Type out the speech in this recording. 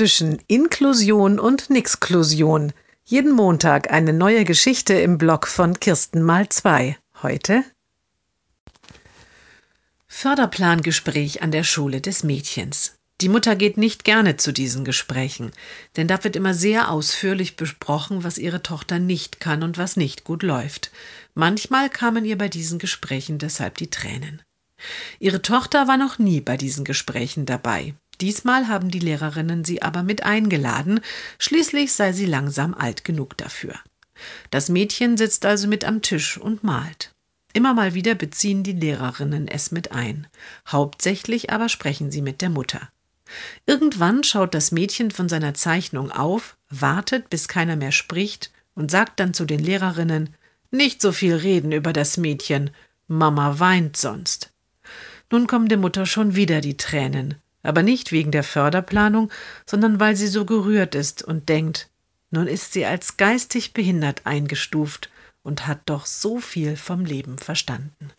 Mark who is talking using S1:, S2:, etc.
S1: zwischen Inklusion und Nixklusion. Jeden Montag eine neue Geschichte im Blog von Kirsten mal zwei. Heute Förderplangespräch an der Schule des Mädchens. Die Mutter geht nicht gerne zu diesen Gesprächen, denn da wird immer sehr ausführlich besprochen, was ihre Tochter nicht kann und was nicht gut läuft. Manchmal kamen ihr bei diesen Gesprächen deshalb die Tränen. Ihre Tochter war noch nie bei diesen Gesprächen dabei. Diesmal haben die Lehrerinnen sie aber mit eingeladen, schließlich sei sie langsam alt genug dafür. Das Mädchen sitzt also mit am Tisch und malt. Immer mal wieder beziehen die Lehrerinnen es mit ein. Hauptsächlich aber sprechen sie mit der Mutter. Irgendwann schaut das Mädchen von seiner Zeichnung auf, wartet, bis keiner mehr spricht und sagt dann zu den Lehrerinnen Nicht so viel reden über das Mädchen, Mama weint sonst. Nun kommen der Mutter schon wieder die Tränen, aber nicht wegen der Förderplanung, sondern weil sie so gerührt ist und denkt, nun ist sie als geistig behindert eingestuft und hat doch so viel vom Leben verstanden.